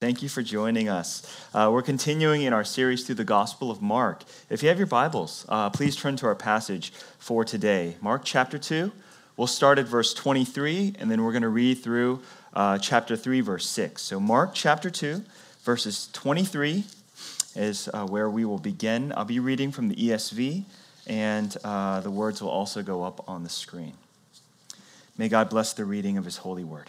Thank you for joining us. Uh, we're continuing in our series through the Gospel of Mark. If you have your Bibles, uh, please turn to our passage for today. Mark chapter 2. We'll start at verse 23, and then we're going to read through uh, chapter 3, verse 6. So, Mark chapter 2, verses 23 is uh, where we will begin. I'll be reading from the ESV, and uh, the words will also go up on the screen. May God bless the reading of his holy word.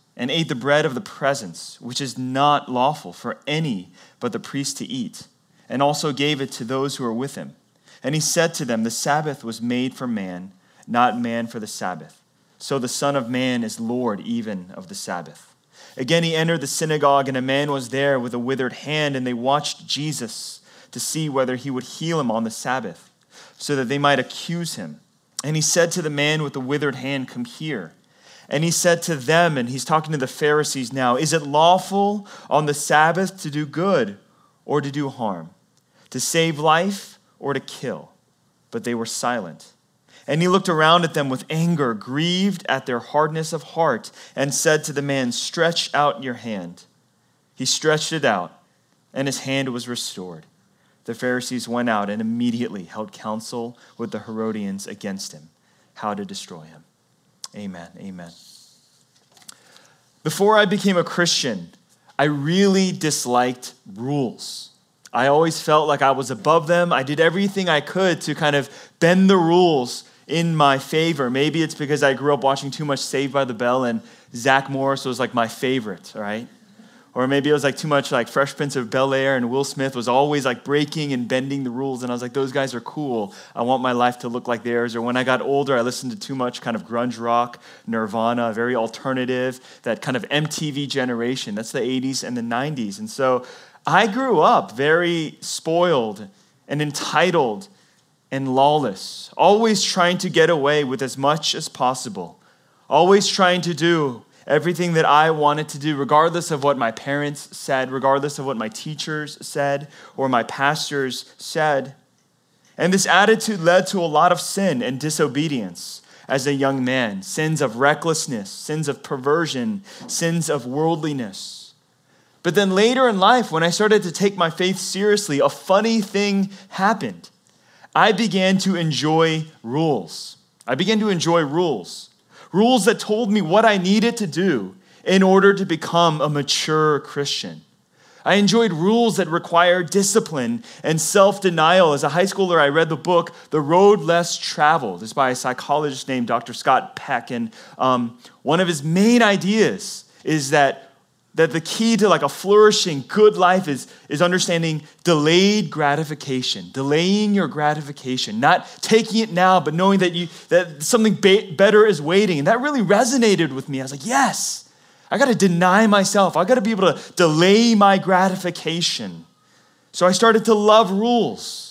and ate the bread of the presence, which is not lawful for any but the priest to eat, and also gave it to those who were with him. And he said to them, The Sabbath was made for man, not man for the Sabbath. So the Son of Man is Lord even of the Sabbath. Again, he entered the synagogue, and a man was there with a withered hand, and they watched Jesus to see whether he would heal him on the Sabbath, so that they might accuse him. And he said to the man with the withered hand, Come here. And he said to them, and he's talking to the Pharisees now, Is it lawful on the Sabbath to do good or to do harm, to save life or to kill? But they were silent. And he looked around at them with anger, grieved at their hardness of heart, and said to the man, Stretch out your hand. He stretched it out, and his hand was restored. The Pharisees went out and immediately held counsel with the Herodians against him, how to destroy him. Amen. Amen. Before I became a Christian, I really disliked rules. I always felt like I was above them. I did everything I could to kind of bend the rules in my favor. Maybe it's because I grew up watching too much Saved by the Bell and Zach Morris was like my favorite, right? Or maybe it was like too much like Fresh Prince of Bel Air and Will Smith was always like breaking and bending the rules. And I was like, those guys are cool. I want my life to look like theirs. Or when I got older, I listened to too much kind of grunge rock, Nirvana, very alternative, that kind of MTV generation. That's the 80s and the 90s. And so I grew up very spoiled and entitled and lawless, always trying to get away with as much as possible, always trying to do everything that I wanted to do, regardless of what my parents said, regardless of what my teachers said or my pastors said. And this attitude led to a lot of sin and disobedience as a young man sins of recklessness, sins of perversion, sins of worldliness. But then later in life, when I started to take my faith seriously, a funny thing happened. I began to enjoy rules. I began to enjoy rules rules that told me what I needed to do in order to become a mature Christian. I enjoyed rules that required discipline and self denial. As a high schooler, I read the book, The Road Less Traveled. It's by a psychologist named Dr. Scott Peck. And um, one of his main ideas is that that the key to like a flourishing good life is, is understanding delayed gratification delaying your gratification not taking it now but knowing that you that something be- better is waiting. And that really resonated with me. I was like yes i got to deny myself. I got to be able to delay my gratification. So i started to love rules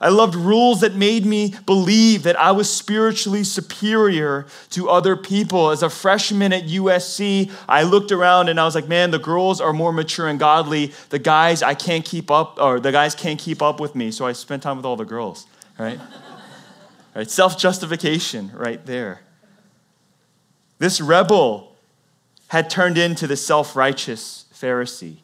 I loved rules that made me believe that I was spiritually superior to other people. As a freshman at USC, I looked around and I was like, man, the girls are more mature and godly. The guys, I can't keep up, or the guys can't keep up with me. So I spent time with all the girls, right? right? Self justification right there. This rebel had turned into the self righteous Pharisee.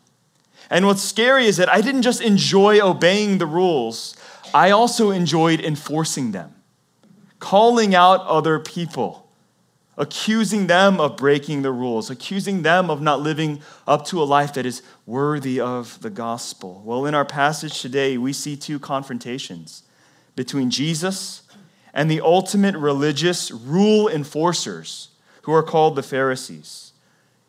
And what's scary is that I didn't just enjoy obeying the rules. I also enjoyed enforcing them, calling out other people, accusing them of breaking the rules, accusing them of not living up to a life that is worthy of the gospel. Well, in our passage today, we see two confrontations between Jesus and the ultimate religious rule enforcers who are called the Pharisees.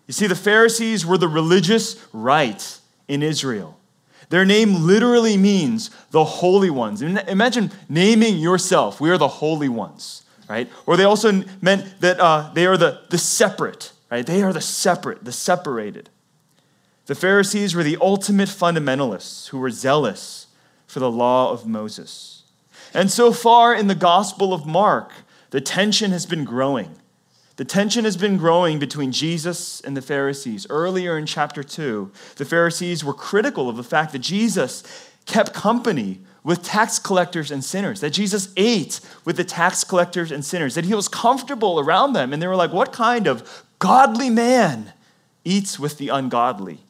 You see, the Pharisees were the religious right in Israel. Their name literally means the holy ones. Imagine naming yourself, we are the holy ones, right? Or they also meant that uh, they are the, the separate, right? They are the separate, the separated. The Pharisees were the ultimate fundamentalists who were zealous for the law of Moses. And so far in the Gospel of Mark, the tension has been growing. The tension has been growing between Jesus and the Pharisees. Earlier in chapter 2, the Pharisees were critical of the fact that Jesus kept company with tax collectors and sinners, that Jesus ate with the tax collectors and sinners, that he was comfortable around them. And they were like, What kind of godly man eats with the ungodly?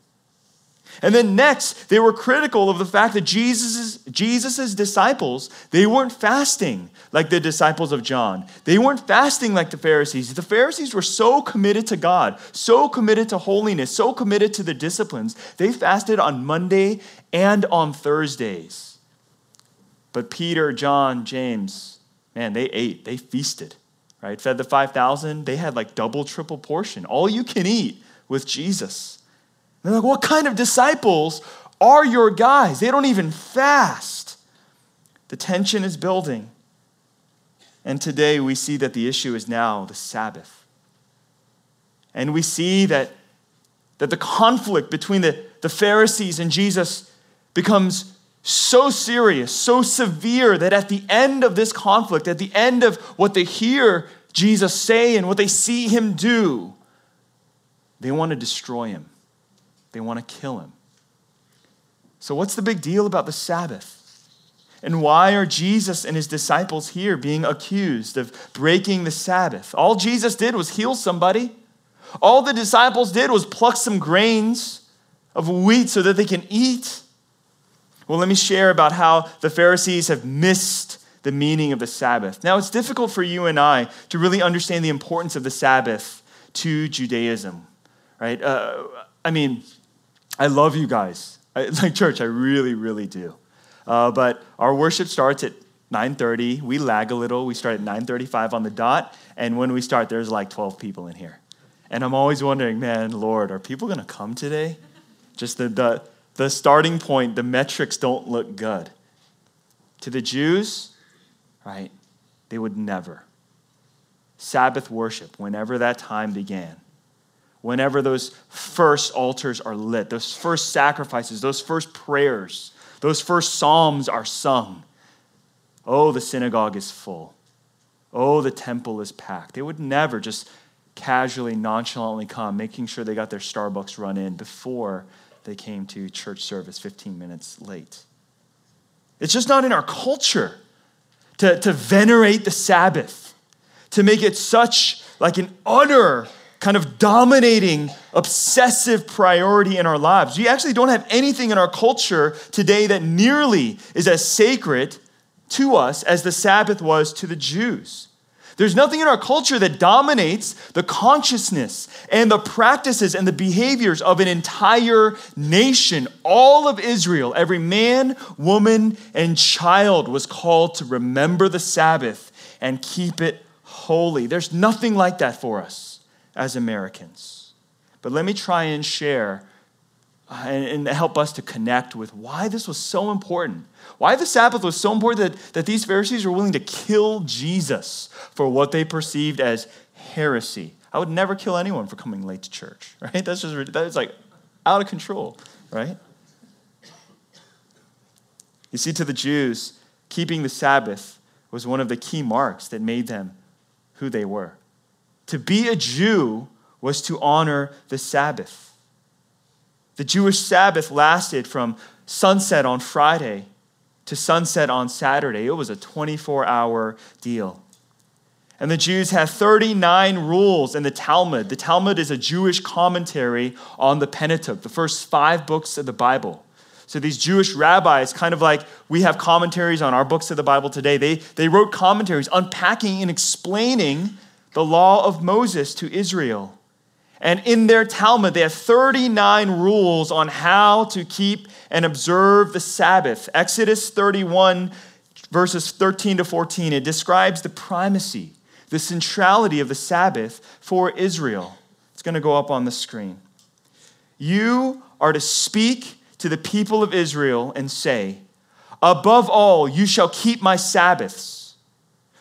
And then next, they were critical of the fact that Jesus' Jesus's disciples, they weren't fasting like the disciples of John. They weren't fasting like the Pharisees. The Pharisees were so committed to God, so committed to holiness, so committed to the disciplines. They fasted on Monday and on Thursdays. But Peter, John, James, man, they ate, they feasted, right? Fed the 5,000. They had like double, triple portion, all you can eat with Jesus. They're like, what kind of disciples are your guys? They don't even fast. The tension is building. And today we see that the issue is now the Sabbath. And we see that, that the conflict between the, the Pharisees and Jesus becomes so serious, so severe, that at the end of this conflict, at the end of what they hear Jesus say and what they see him do, they want to destroy him. They want to kill him. So, what's the big deal about the Sabbath? And why are Jesus and his disciples here being accused of breaking the Sabbath? All Jesus did was heal somebody. All the disciples did was pluck some grains of wheat so that they can eat. Well, let me share about how the Pharisees have missed the meaning of the Sabbath. Now, it's difficult for you and I to really understand the importance of the Sabbath to Judaism, right? Uh, I mean, I love you guys. I, like church, I really, really do. Uh, but our worship starts at 9:30. We lag a little. We start at 9:35 on the dot, and when we start, there's like 12 people in here. And I'm always wondering, man, Lord, are people going to come today? Just the, the the starting point, the metrics don't look good. To the Jews, right? They would never. Sabbath worship, whenever that time began, whenever those first altars are lit, those first sacrifices, those first prayers, those first psalms are sung. Oh, the synagogue is full. Oh, the temple is packed. They would never just casually, nonchalantly come, making sure they got their Starbucks run in before they came to church service 15 minutes late. It's just not in our culture to, to venerate the Sabbath, to make it such like an honor kind of dominating, obsessive priority in our lives. We actually don't have anything in our culture today that nearly is as sacred to us as the Sabbath was to the Jews. There's nothing in our culture that dominates the consciousness and the practices and the behaviors of an entire nation. All of Israel, every man, woman, and child was called to remember the Sabbath and keep it holy. There's nothing like that for us as Americans. But let me try and share uh, and, help us to connect with why this was so important. Why the Sabbath was so important that, that these Pharisees were willing to kill Jesus for what they perceived as heresy. I would never kill anyone for coming late to church, right? That's just, that's like out of control, right? You see, to the Jews, keeping the Sabbath was one of the key marks that made them who they were. To be a Jew was to honor the Sabbath. The Jewish Sabbath lasted from sunset on Friday to sunset on Saturday. It was a 24 hour deal. And the Jews had 39 rules in the Talmud. The Talmud is a Jewish commentary on the Pentateuch, the first five books of the Bible. So these Jewish rabbis, kind of like we have commentaries on our books of the Bible today, they, they wrote commentaries unpacking and explaining the law of Moses to Israel. And in their Talmud, they have 39 rules on how to keep and observe the Sabbath. Exodus 31, verses 13 to 14, it describes the primacy, the centrality of the Sabbath for Israel. It's going to go up on the screen. You are to speak to the people of Israel and say, Above all, you shall keep my Sabbaths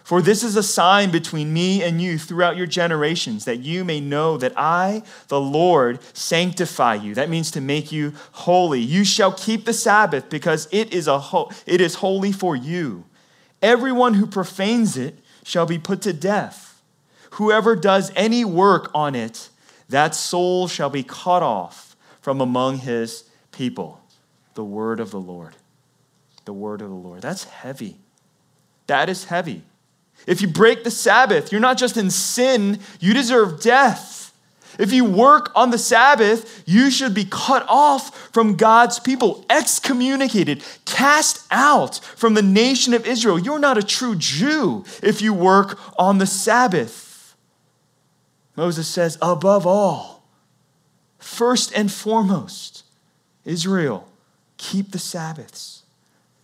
For this is a sign between me and you throughout your generations, that you may know that I, the Lord, sanctify you. That means to make you holy. You shall keep the Sabbath because it is, a ho- it is holy for you. Everyone who profanes it shall be put to death. Whoever does any work on it, that soul shall be cut off from among his people. The word of the Lord. The word of the Lord. That's heavy. That is heavy. If you break the Sabbath, you're not just in sin, you deserve death. If you work on the Sabbath, you should be cut off from God's people, excommunicated, cast out from the nation of Israel. You're not a true Jew if you work on the Sabbath. Moses says, above all, first and foremost, Israel, keep the Sabbaths.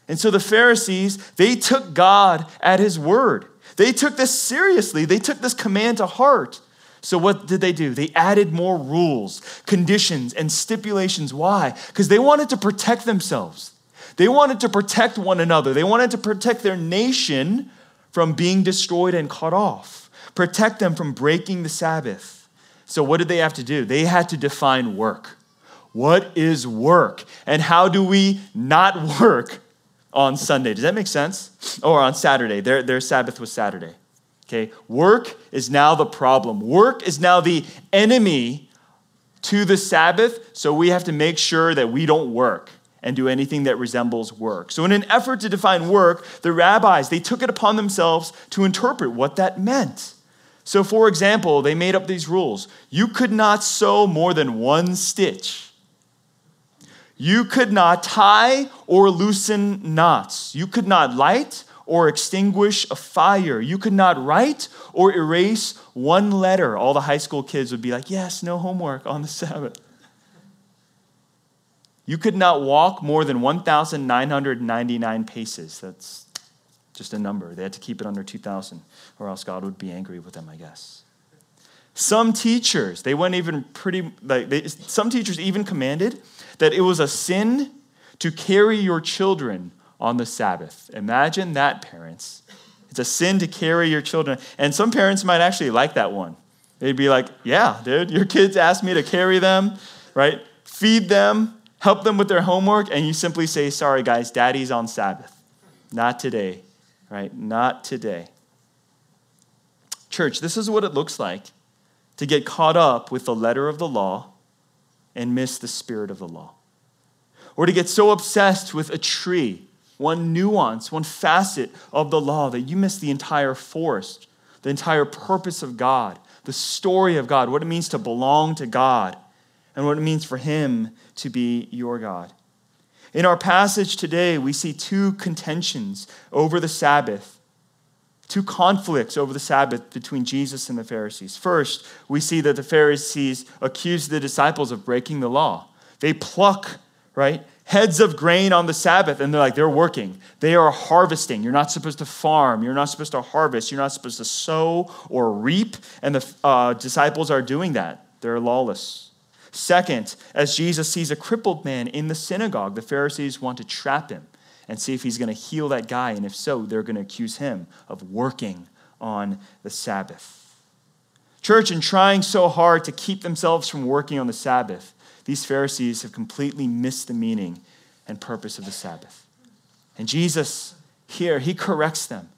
And so the Pharisees, they took God at his word. They took this seriously. They took this command to heart. So, what did they do? They added more rules, conditions, and stipulations. Why? Because they wanted to protect themselves. They wanted to protect one another. They wanted to protect their nation from being destroyed and cut off, protect them from breaking the Sabbath. So, what did they have to do? They had to define work. What is work? And how do we not work on Sunday. Does that make sense? Or on Saturday. Their, their Sabbath was Saturday. Okay? Work is now the problem. Work is now the enemy to the Sabbath, so we have to make sure that we don't work and do anything that resembles work. So in an effort to define work, the rabbis, they took it upon themselves to interpret what that meant. So for example, they made up these rules. You could not sew more than one stitch you could not tie or loosen knots. You could not light or extinguish a fire. You could not write or erase one letter. All the high school kids would be like, Yes, no homework on the Sabbath. You could not walk more than 1,999 paces. That's just a number. They had to keep it under 2,000, or else God would be angry with them, I guess. Some teachers, they went even pretty, like, they, some teachers even commanded that it was a sin to carry your children on the Sabbath. Imagine that, parents. It's a sin to carry your children. And some parents might actually like that one. They'd be like, yeah, dude, your kids asked me to carry them, right? Feed them, help them with their homework, and you simply say, sorry, guys, daddy's on Sabbath. Not today, right? Not today. Church, this is what it looks like to get caught up with the letter of the law and miss the spirit of the law. Or to get so obsessed with a tree, one nuance, one facet of the law, that you miss the entire forest, the entire purpose of God, the story of God, what it means to belong to God, and what it means for Him to be your God. In our passage today, we see two contentions over the Sabbath two conflicts over the Sabbath between Jesus and the Pharisees. First, we see that the Pharisees accuse the disciples of breaking the law. They pluck, right, heads of grain on the Sabbath, and they're like, they're working. They are harvesting. You're not supposed to farm. You're not supposed to harvest. You're not supposed to sow or reap. And the uh, disciples are doing that. They're lawless. Second, as Jesus sees a crippled man in the synagogue, the Pharisees want to trap him and see if he's going to heal that guy. And if so, they're going to accuse him of working on the Sabbath. Church, in trying so hard to keep themselves from working on the Sabbath, these Pharisees have completely missed the meaning and purpose of the Sabbath. And Jesus, here, he corrects them.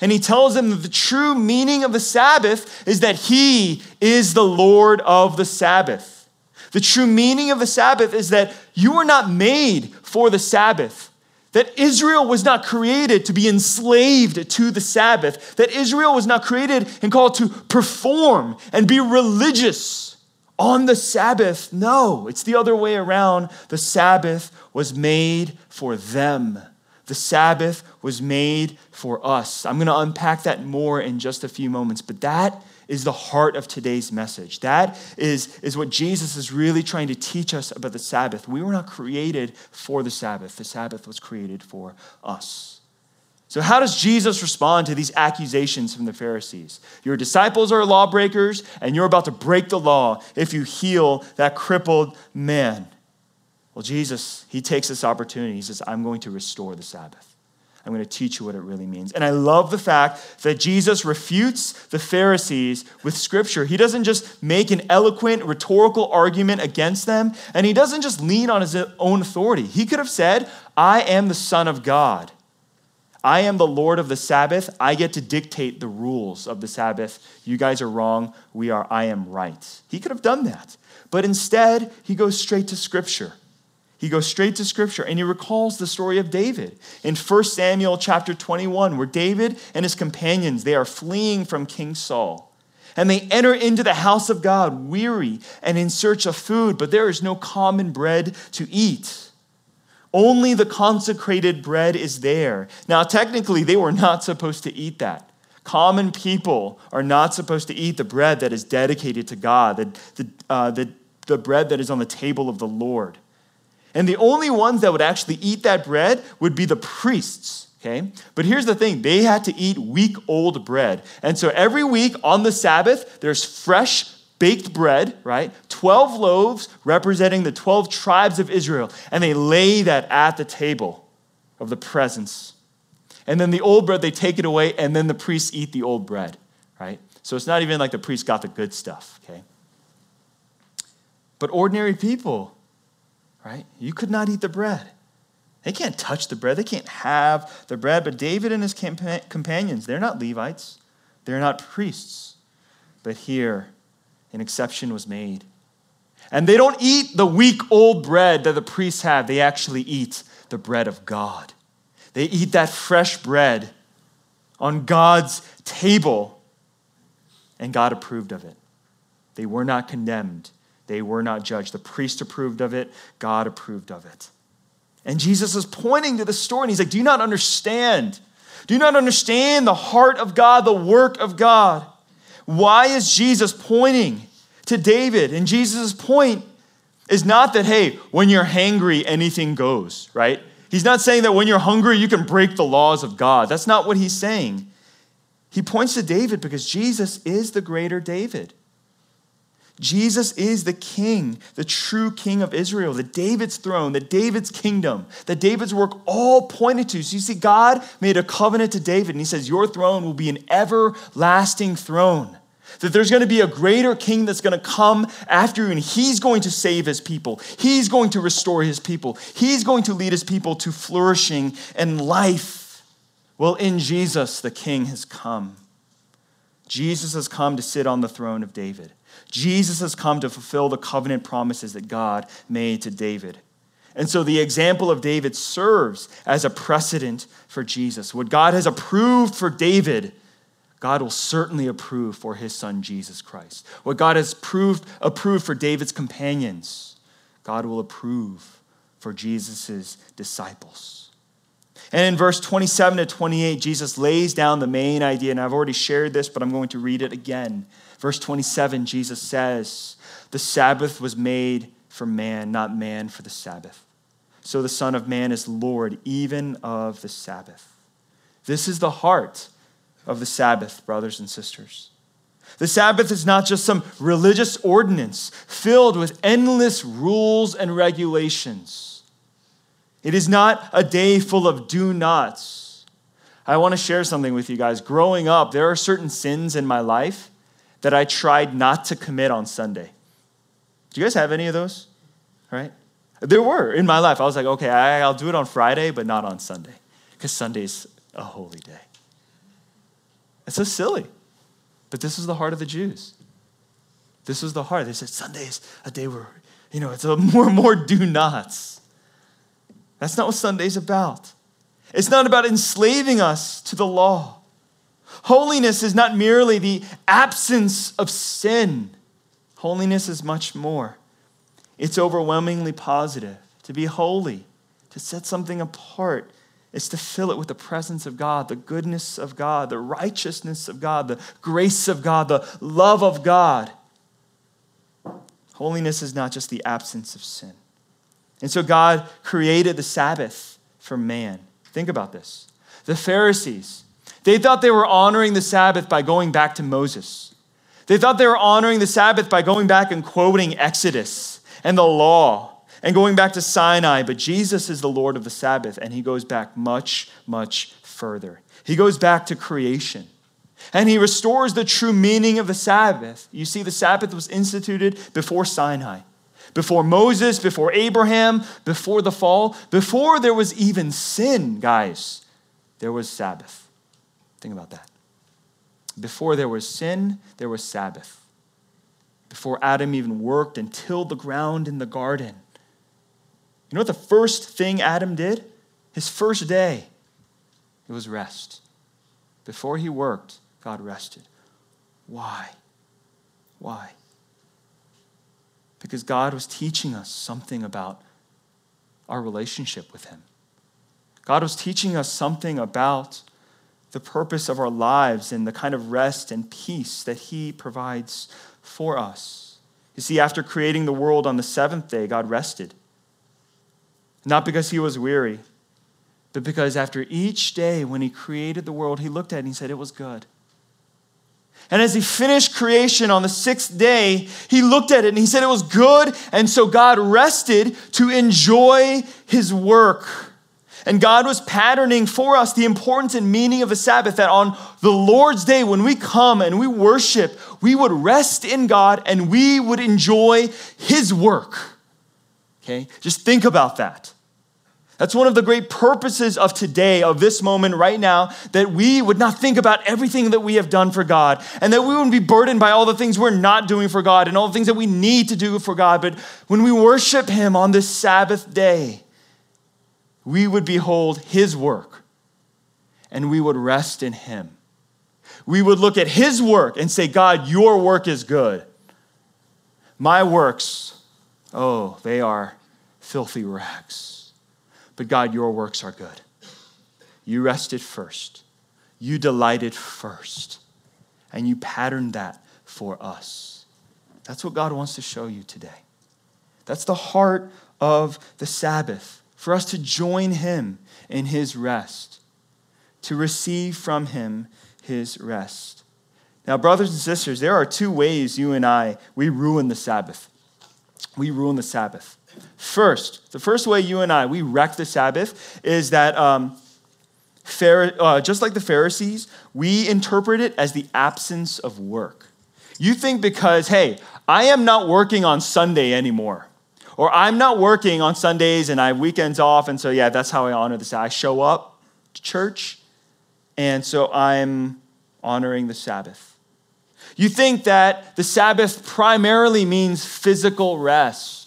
And he tells them that the true meaning of the Sabbath is that he is the Lord of the Sabbath. The true meaning of the Sabbath is that you were not made for the Sabbath that Israel was not created to be enslaved to the Sabbath, that Israel was not created and called to perform and be religious on the Sabbath. No, it's the other way around. The Sabbath was made for them. The Sabbath was made for us. I'm going to unpack that more in just a few moments, but that is the heart of today's message. That is, is what Jesus is really trying to teach us about the Sabbath. We were not created for the Sabbath, the Sabbath was created for us. So, how does Jesus respond to these accusations from the Pharisees? Your disciples are lawbreakers, and you're about to break the law if you heal that crippled man. Well, Jesus, he takes this opportunity. He says, I'm going to restore the Sabbath. I'm going to teach you what it really means. And I love the fact that Jesus refutes the Pharisees with scripture. He doesn't just make an eloquent rhetorical argument against them, and he doesn't just lean on his own authority. He could have said, I am the Son of God. I am the Lord of the Sabbath. I get to dictate the rules of the Sabbath. You guys are wrong. We are, I am right. He could have done that. But instead, he goes straight to Scripture. He goes straight to scripture and he recalls the story of David in 1 Samuel chapter 21 where David and his companions they are fleeing from King Saul. And they enter into the house of God weary and in search of food, but there is no common bread to eat. Only the consecrated bread is there. Now, technically, they were not supposed to eat that. Common people are not supposed to eat the bread that is dedicated to God, the, the, uh, the, the bread that is on the table of the Lord. And the only ones that would actually eat that bread would be the priests. Okay? But here's the thing they had to eat week old bread. And so every week on the Sabbath, there's fresh baked bread, right? 12 loaves representing the 12 tribes of Israel. And they lay that at the table of the presence. And then the old bread, they take it away, and then the priests eat the old bread, right? So it's not even like the priest got the good stuff, okay? But ordinary people, right? You could not eat the bread. They can't touch the bread. They can't have the bread. But David and his companions, they're not Levites, they're not priests. But here, an exception was made. And they don't eat the week old bread that the priests have, they actually eat the bread of God. They eat that fresh bread on God's table, and God approved of it. They were not condemned they were not judged. The priest approved of it, God approved of it. And Jesus is pointing to the story, and he's like, Do you not understand? Do you not understand the heart of God, the work of God? Why is Jesus pointing to David? And Jesus' point is not that, hey, when you're hangry, anything goes, right? He's not saying that when you're hungry, you can break the laws of God. That's not what he's saying. He points to David because Jesus is the greater David. Jesus is the king, the true king of Israel, the David's throne, the David's kingdom, that David's work all pointed to. So you see, God made a covenant to David, and he says, Your throne will be an everlasting throne. That there's going to be a greater king that's going to come after you, and he's going to save his people. He's going to restore his people. He's going to lead his people to flourishing and life. Well, in Jesus, the king has come. Jesus has come to sit on the throne of David. Jesus has come to fulfill the covenant promises that God made to David. And so the example of David serves as a precedent for Jesus. What God has approved for David, God will certainly approve for his son Jesus Christ. What God has proved, approved for David's companions, God will approve for Jesus' disciples. And in verse 27 to 28, Jesus lays down the main idea, and I've already shared this, but I'm going to read it again. Verse 27, Jesus says, The Sabbath was made for man, not man for the Sabbath. So the Son of Man is Lord even of the Sabbath. This is the heart of the Sabbath, brothers and sisters. The Sabbath is not just some religious ordinance filled with endless rules and regulations. It is not a day full of do nots. I want to share something with you guys. Growing up, there are certain sins in my life that I tried not to commit on Sunday. Do you guys have any of those? Right? There were in my life. I was like, okay, I'll do it on Friday, but not on Sunday, because Sunday's a holy day. It's so silly. But this is the heart of the Jews. This was the heart. They said Sunday is a day where, you know, it's a more and more do nots. That's not what Sunday's about. It's not about enslaving us to the law. Holiness is not merely the absence of sin, holiness is much more. It's overwhelmingly positive. To be holy, to set something apart, is to fill it with the presence of God, the goodness of God, the righteousness of God, the grace of God, the love of God. Holiness is not just the absence of sin. And so God created the Sabbath for man. Think about this. The Pharisees, they thought they were honoring the Sabbath by going back to Moses. They thought they were honoring the Sabbath by going back and quoting Exodus and the law. and going back to Sinai, but Jesus is the Lord of the Sabbath, and he goes back much, much further. He goes back to creation. And he restores the true meaning of the Sabbath. You see, the Sabbath was instituted before Sinai, before Moses, before Abraham, before the fall, before there was even sin, guys, there was Sabbath. Think about that. Before there was sin, there was Sabbath. Before Adam even worked and tilled the ground in the garden. You know what the first thing Adam did? His first day, it was rest. Before he worked, God rested. Why? Why? Because God was teaching us something about our relationship with Him. God was teaching us something about the purpose of our lives and the kind of rest and peace that He provides for us. You see, after creating the world on the seventh day, God rested. Not because He was weary, but because after each day when He created the world, He looked at it and He said, It was good. And as he finished creation on the sixth day, he looked at it and he said it was good. And so God rested to enjoy his work. And God was patterning for us the importance and meaning of the Sabbath that on the Lord's day, when we come and we worship, we would rest in God and we would enjoy his work. Okay? Just think about that. That's one of the great purposes of today, of this moment right now, that we would not think about everything that we have done for God and that we wouldn't be burdened by all the things we're not doing for God and all the things that we need to do for God. But when we worship Him on this Sabbath day, we would behold His work and we would rest in Him. We would look at His work and say, God, your work is good. My works, oh, they are filthy rags. But God, your works are good. You rested first, you delighted first, and you patterned that for us. That's what God wants to show you today. That's the heart of the Sabbath, for us to join Him in His rest, to receive from Him His rest. Now, brothers and sisters, there are two ways you and I, we ruin the Sabbath. We ruin the Sabbath. First, the first way you and I, we wreck the Sabbath is that um, uh, just like the Pharisees, we interpret it as the absence of work. You think because, hey, I am not working on Sunday anymore, or I'm not working on Sundays and I have weekends off, and so yeah, that's how I honor the Sabbath. I show up to church, and so I'm honoring the Sabbath. You think that the Sabbath primarily means physical rest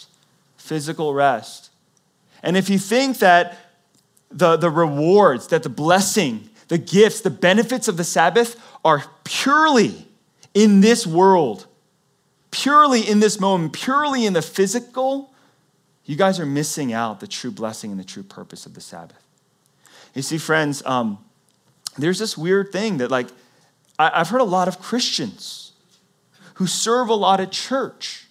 physical rest. And if you think that the, the rewards, that the blessing, the gifts, the benefits of the Sabbath are purely in this world, purely in this moment, purely in the physical, you guys are missing out the true blessing and the true purpose of the Sabbath. You see, friends, um, there's this weird thing that, like, I, I've heard a lot of Christians who serve a lot at church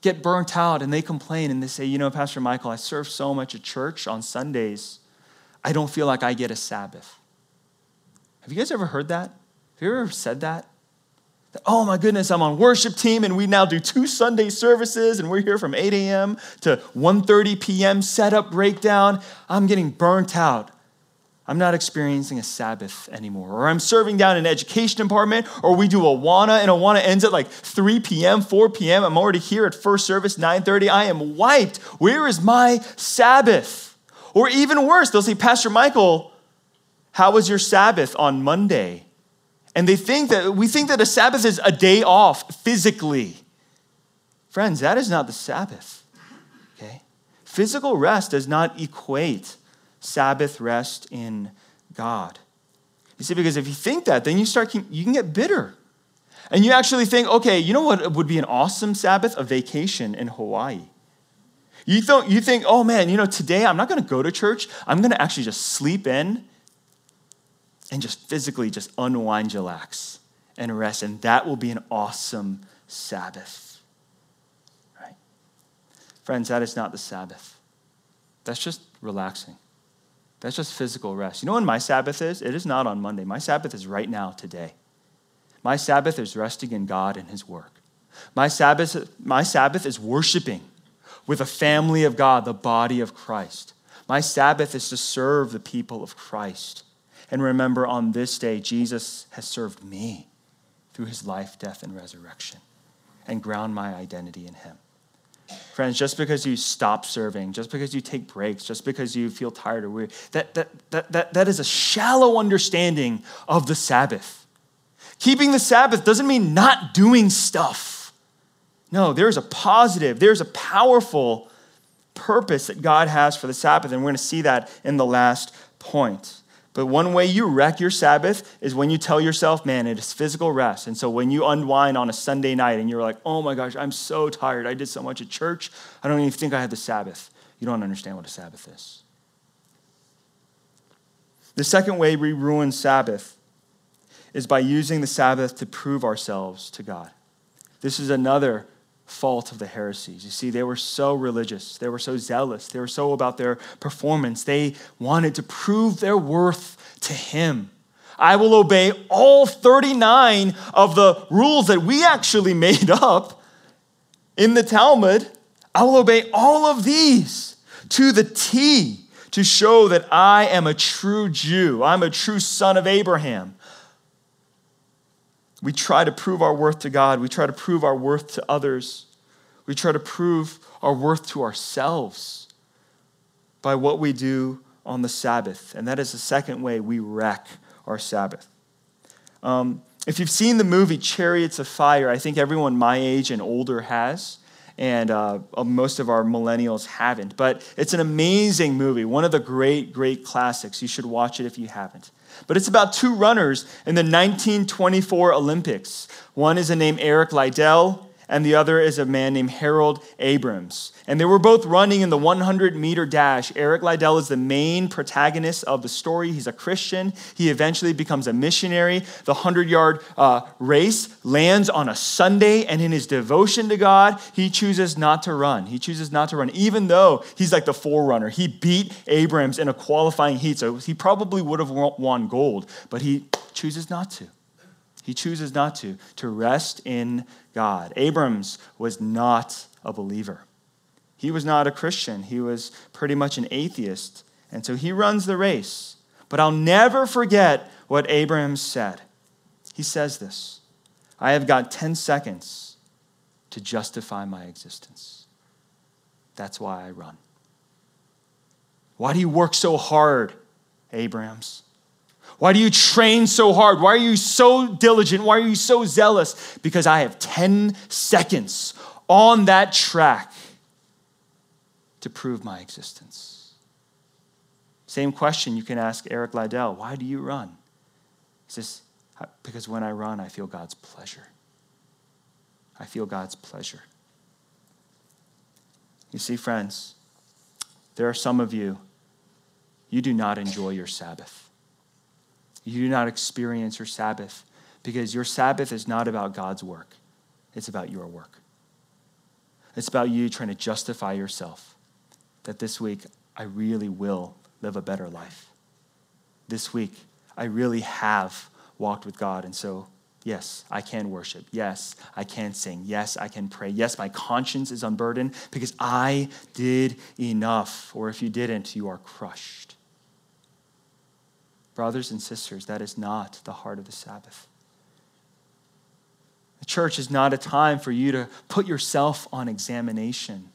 get burnt out and they complain and they say, You know, Pastor Michael, I serve so much at church on Sundays, I don't feel like I get a Sabbath. Have you guys ever heard that? Have you ever said that? Oh my goodness, I'm on worship team and we now do two Sunday services and we're here from 8 a.m. to 1:30 p.m. setup breakdown. I'm getting burnt out. I'm not experiencing a Sabbath anymore. Or I'm serving down in education department, or we do Awana, and Awana ends at like 3 p.m., 4 p.m. I'm already here at first service, 9:30. I am wiped. Where is my Sabbath? Or even worse, they'll say, Pastor Michael, how was your Sabbath on Monday? And they think that we think that a Sabbath is a day off physically. Friends, that is not the Sabbath. Okay? Physical rest does not equate Sabbath rest in God. You see, because if you think that, then you start you can get bitter. And you actually think, okay, you know what would be an awesome Sabbath? A vacation in Hawaii. You, th- you think, oh man, you know, today I'm not going to go to church. I'm going to actually just sleep in and just physically just unwind, relax, and rest. And that will be an awesome Sabbath. Right? Friends, that is not the Sabbath. That's just relaxing. That's just physical rest. You know when my Sabbath is? It is not on Monday. My Sabbath is right now, today. My Sabbath is resting in God and His work. My Sabbath, my Sabbath is worshiping with a family of God, the body of Christ. My Sabbath is to serve the people of Christ. And remember, on this day, Jesus has served me through his life, death, and resurrection and ground my identity in him. Friends, just because you stop serving, just because you take breaks, just because you feel tired or weary, that, that, that, that, that is a shallow understanding of the Sabbath. Keeping the Sabbath doesn't mean not doing stuff. No, there's a positive, there's a powerful purpose that God has for the Sabbath, and we're going to see that in the last point. But one way you wreck your Sabbath is when you tell yourself, man, it is physical rest. And so when you unwind on a Sunday night and you're like, oh my gosh, I'm so tired. I did so much at church. I don't even think I had the Sabbath. You don't understand what a Sabbath is. The second way we ruin Sabbath is by using the Sabbath to prove ourselves to God. This is another fault of the Pharisees. You see, they were so religious, they were so zealous, they were so about their performance. They wanted to prove their worth to Him. I will obey all 39 of the rules that we actually made up in the Talmud. I will obey all of these to the T to show that I am a true Jew. I'm a true son of Abraham. We try to prove our worth to God. We try to prove our worth to others. We try to prove our worth to ourselves by what we do on the Sabbath. And that is the second way we wreck our Sabbath. Um, if you've seen the movie Chariots of Fire, I think everyone my age and older has, and uh, most of our millennials haven't. But it's an amazing movie, one of the great, great classics. You should watch it if you haven't. But it's about two runners in the 1924 Olympics. One is a name Eric Liddell, and the other is a man named Harold Abrams. And they were both running in the 100 meter dash. Eric Liddell is the main protagonist of the story. He's a Christian. He eventually becomes a missionary. The 100 yard uh, race lands on a Sunday, and in his devotion to God, he chooses not to run. He chooses not to run, even though he's like the forerunner. He beat Abrams in a qualifying heat, so he probably would have won gold, but he chooses not to. He chooses not to, to rest in God. Abrams was not a believer. He was not a Christian. He was pretty much an atheist. And so he runs the race. But I'll never forget what Abrams said. He says this I have got 10 seconds to justify my existence. That's why I run. Why do you work so hard, Abrams? Why do you train so hard? Why are you so diligent? Why are you so zealous? Because I have 10 seconds on that track to prove my existence. Same question you can ask Eric Liddell Why do you run? He says, Because when I run, I feel God's pleasure. I feel God's pleasure. You see, friends, there are some of you, you do not enjoy your Sabbath. You do not experience your Sabbath because your Sabbath is not about God's work, it's about your work. It's about you trying to justify yourself that this week I really will live a better life. This week I really have walked with God, and so Yes, I can worship. Yes, I can sing. Yes, I can pray. Yes, my conscience is unburdened because I did enough. Or if you didn't, you are crushed. Brothers and sisters, that is not the heart of the Sabbath. The church is not a time for you to put yourself on examination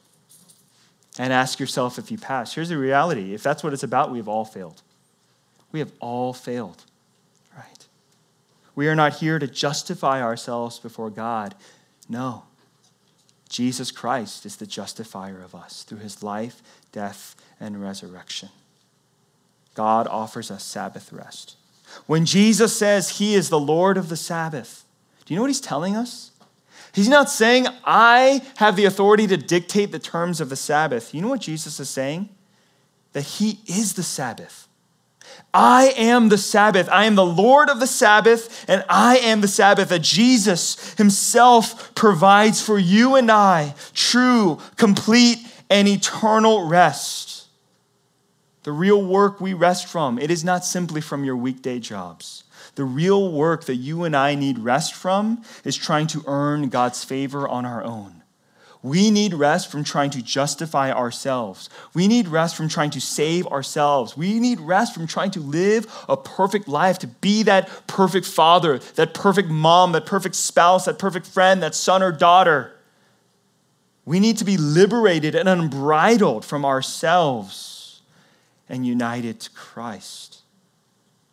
and ask yourself if you pass. Here's the reality if that's what it's about, we've all failed. We have all failed, right? We are not here to justify ourselves before God. No. Jesus Christ is the justifier of us through his life, death, and resurrection. God offers us Sabbath rest. When Jesus says he is the Lord of the Sabbath, do you know what he's telling us? He's not saying, I have the authority to dictate the terms of the Sabbath. You know what Jesus is saying? That he is the Sabbath. I am the Sabbath. I am the Lord of the Sabbath, and I am the Sabbath. That Jesus himself provides for you and I true, complete, and eternal rest the real work we rest from, it is not simply from your weekday jobs. The real work that you and I need rest from is trying to earn God's favor on our own. We need rest from trying to justify ourselves. We need rest from trying to save ourselves. We need rest from trying to live a perfect life, to be that perfect father, that perfect mom, that perfect spouse, that perfect friend, that son or daughter. We need to be liberated and unbridled from ourselves and united to Christ.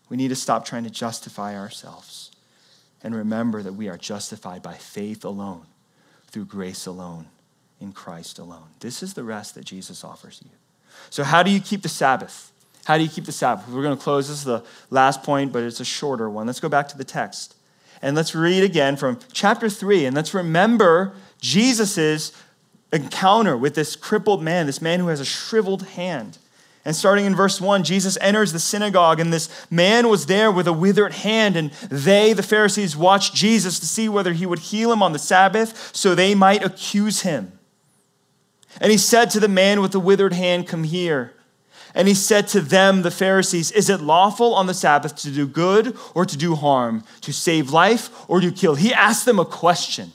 We need to stop trying to justify ourselves and remember that we are justified by faith alone, through grace alone, in Christ alone. This is the rest that Jesus offers you. So, how do you keep the Sabbath? How do you keep the Sabbath? We're going to close. This is the last point, but it's a shorter one. Let's go back to the text. And let's read again from chapter 3. And let's remember Jesus' encounter with this crippled man, this man who has a shriveled hand. And starting in verse 1, Jesus enters the synagogue, and this man was there with a withered hand. And they, the Pharisees, watched Jesus to see whether he would heal him on the Sabbath so they might accuse him. And he said to the man with the withered hand, Come here. And he said to them, the Pharisees, Is it lawful on the Sabbath to do good or to do harm, to save life or to kill? He asked them a question.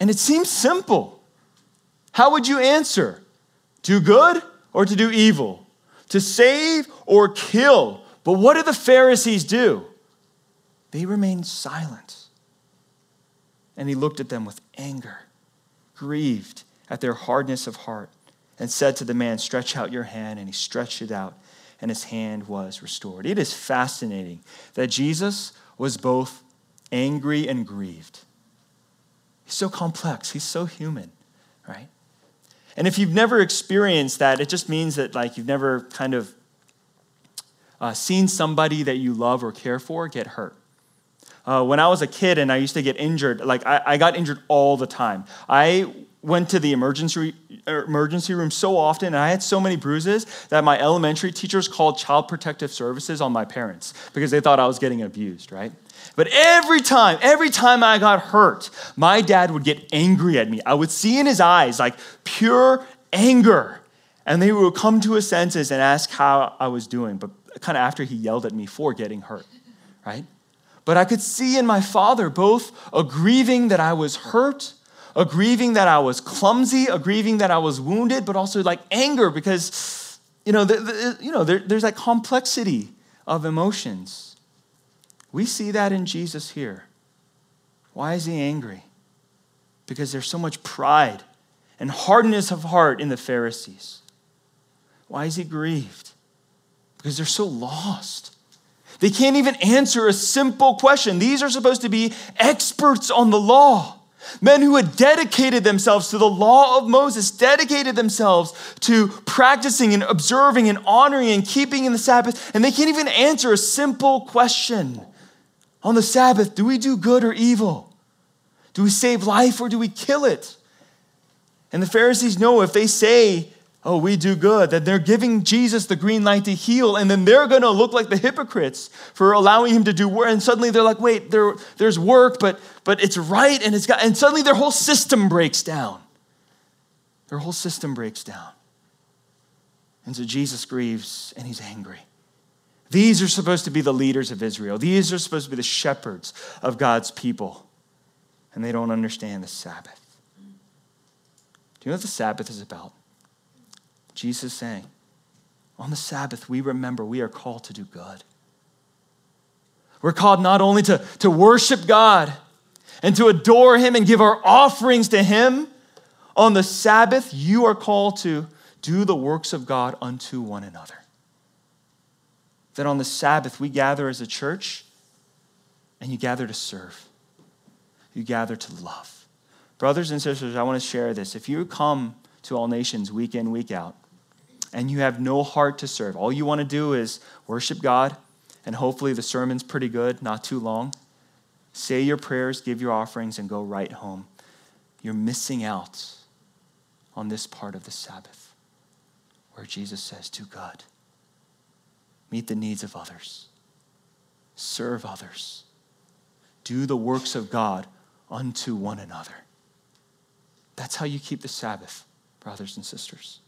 And it seems simple. How would you answer? Do good or to do evil? To save or kill? But what did the Pharisees do? They remained silent. And he looked at them with anger, grieved at their hardness of heart, and said to the man, Stretch out your hand. And he stretched it out, and his hand was restored. It is fascinating that Jesus was both angry and grieved. He's so complex, he's so human, right? And if you've never experienced that, it just means that like you've never kind of uh, seen somebody that you love or care for get hurt. Uh, when I was a kid and I used to get injured, like I, I got injured all the time. I went to the emergency emergency room so often and I had so many bruises that my elementary teachers called child protective services on my parents because they thought I was getting abused, right? But every time, every time I got hurt, my dad would get angry at me. I would see in his eyes like pure anger. And they would come to his senses and ask how I was doing, but kind of after he yelled at me for getting hurt, right? But I could see in my father both a grieving that I was hurt, a grieving that I was clumsy, a grieving that I was wounded, but also like anger because, you know, the, the, you know there, there's that complexity of emotions. We see that in Jesus here. Why is he angry? Because there's so much pride and hardness of heart in the Pharisees. Why is he grieved? Because they're so lost. They can't even answer a simple question. These are supposed to be experts on the law. Men who had dedicated themselves to the law of Moses, dedicated themselves to practicing and observing and honoring and keeping in the Sabbath, and they can't even answer a simple question on the Sabbath, do we do good or evil? Do we save life or do we kill it? And the Pharisees know if they say, oh, we do good, that they're giving Jesus the green light to heal, and then they're going to look like the hypocrites for allowing him to do work. And suddenly they're like, wait, there, there's work, but, but it's right, and it's got, and suddenly their whole system breaks down. Their whole system breaks down. And so Jesus grieves and he's angry. These are supposed to be the leaders of Israel. These are supposed to be the shepherds of God's people. And they don't understand the Sabbath. Do you know what the Sabbath is about? Jesus saying, on the Sabbath, we remember we are called to do good. We're called not only to, to worship God and to adore Him and give our offerings to Him, on the Sabbath, you are called to do the works of God unto one another that on the Sabbath we gather as a church and you gather to serve, you gather to love. Brothers and sisters, I want to share this. If you come to All Nations week in, week out, and you have no heart to serve, all you want to do is worship God, and hopefully the sermon's pretty good, not too long. Say your prayers, give your offerings, and go right home. You're missing out on this part of the Sabbath where Jesus says, Do good meet the needs of others, serve others, do the works of God unto one another. That's how you keep the Sabbath, brothers and sisters.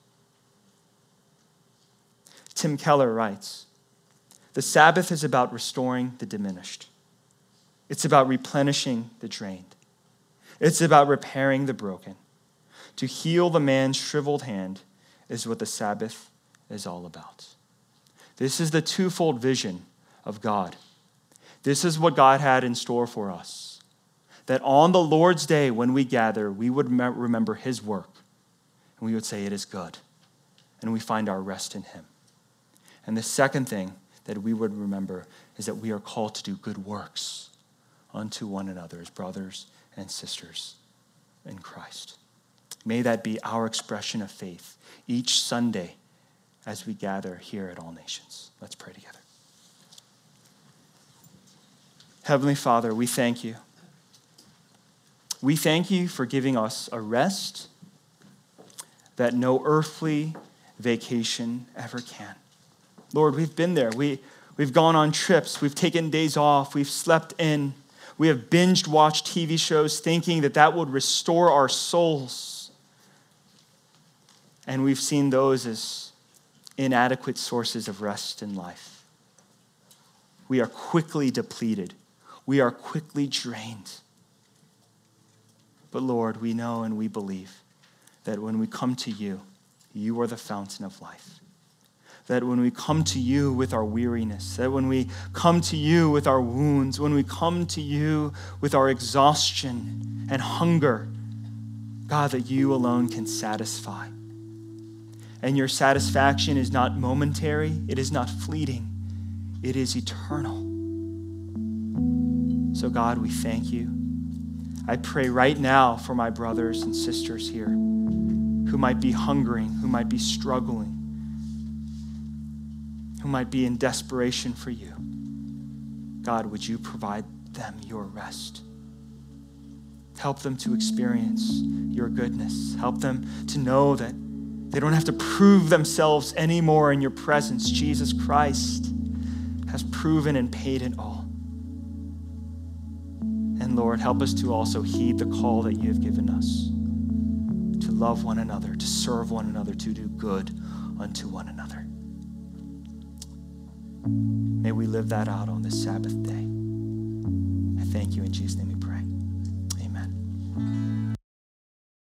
Tim Keller writes The Sabbath is about restoring the diminished, it's about replenishing the drained. It's about repairing the broken. To heal the man's shriveled hand is what the Sabbath is all about. This is the twofold vision of God. This is what God had in store for us. That on the Lord's day, when we gather, we would remember His work and we would say, It is good. And we find our rest in Him. And the second thing that we would remember is that we are called to do good works unto one another as brothers and sisters in Christ. May that be our expression of faith each Sunday as we gather here at All Nations. Let's pray together. Heavenly Father, we thank you. We thank you for giving us a rest that no earthly vacation ever can. Lord, we've been there. We, we've gone on trips. We've taken days off. We've slept in. We have binged watched TV shows thinking that that would restore our souls. And we've seen those as inadequate sources of rest in life. We are quickly depleted, we are quickly drained. But Lord, we know and we believe that when we come to you, you are the fountain of life that when we come to you with our weariness, that when we come to you with our wounds, when we come to you with our exhaustion and hunger, God, that you alone can satisfy. And your satisfaction is not momentary, it is not fleeting, it is eternal. So, God, we thank you. I pray right now for my brothers and sisters here who might be hungering, who might be struggling who might be in desperation for you. God, would you provide them your rest? Help them to experience your goodness. Help them to know that they don't have to prove themselves anymore in your presence. Jesus Christ has proven and paid it all. And Lord, help us to also heed the call that you have given us to love one another, to serve one another, to do good unto one another. May we live that out on this Sabbath day. I thank you in Jesus' name.